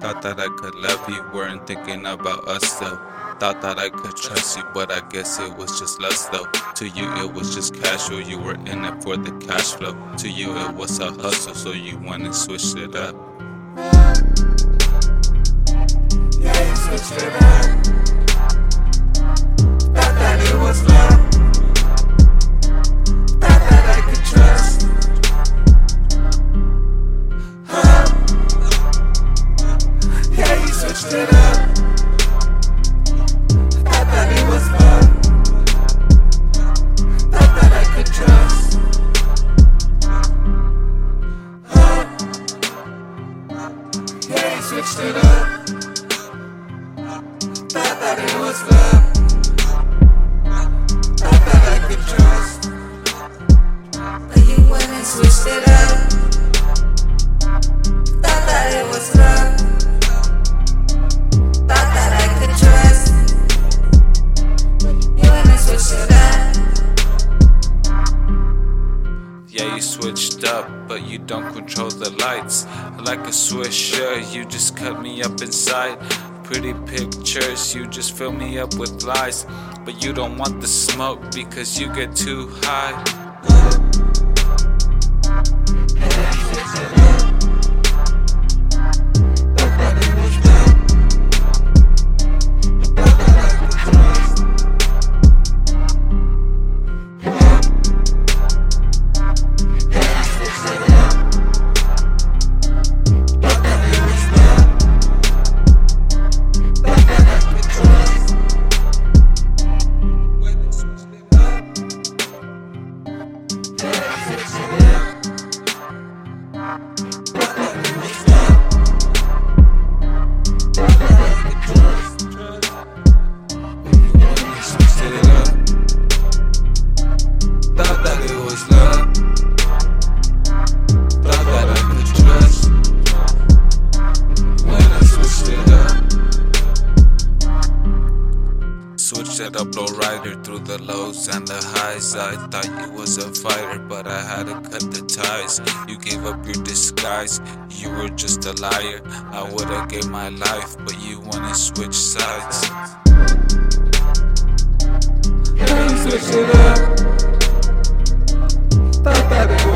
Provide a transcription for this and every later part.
Thought that I could love you, weren't thinking about us though. Thought that I could trust you, but I guess it was just lust though. To you, it was just casual, you were in it for the cash flow. To you, it was a hustle, so you wanna switched it up. Yeah, switch it up. Switched it up. Thought that it was love. Thought that I could trust. But you went and switched it up. Yeah, you switched up, but you don't control the lights. Like a swisher, you just cut me up inside. Pretty pictures, you just fill me up with lies. But you don't want the smoke because you get too high. It up, low rider through the lows and the highs. I thought you was a fighter, but I had to cut the ties. You gave up your disguise, you were just a liar. I would've gave my life, but you wanna switch sides. Switched it up. Thought that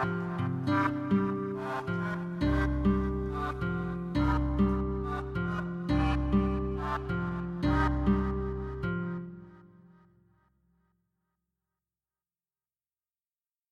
up.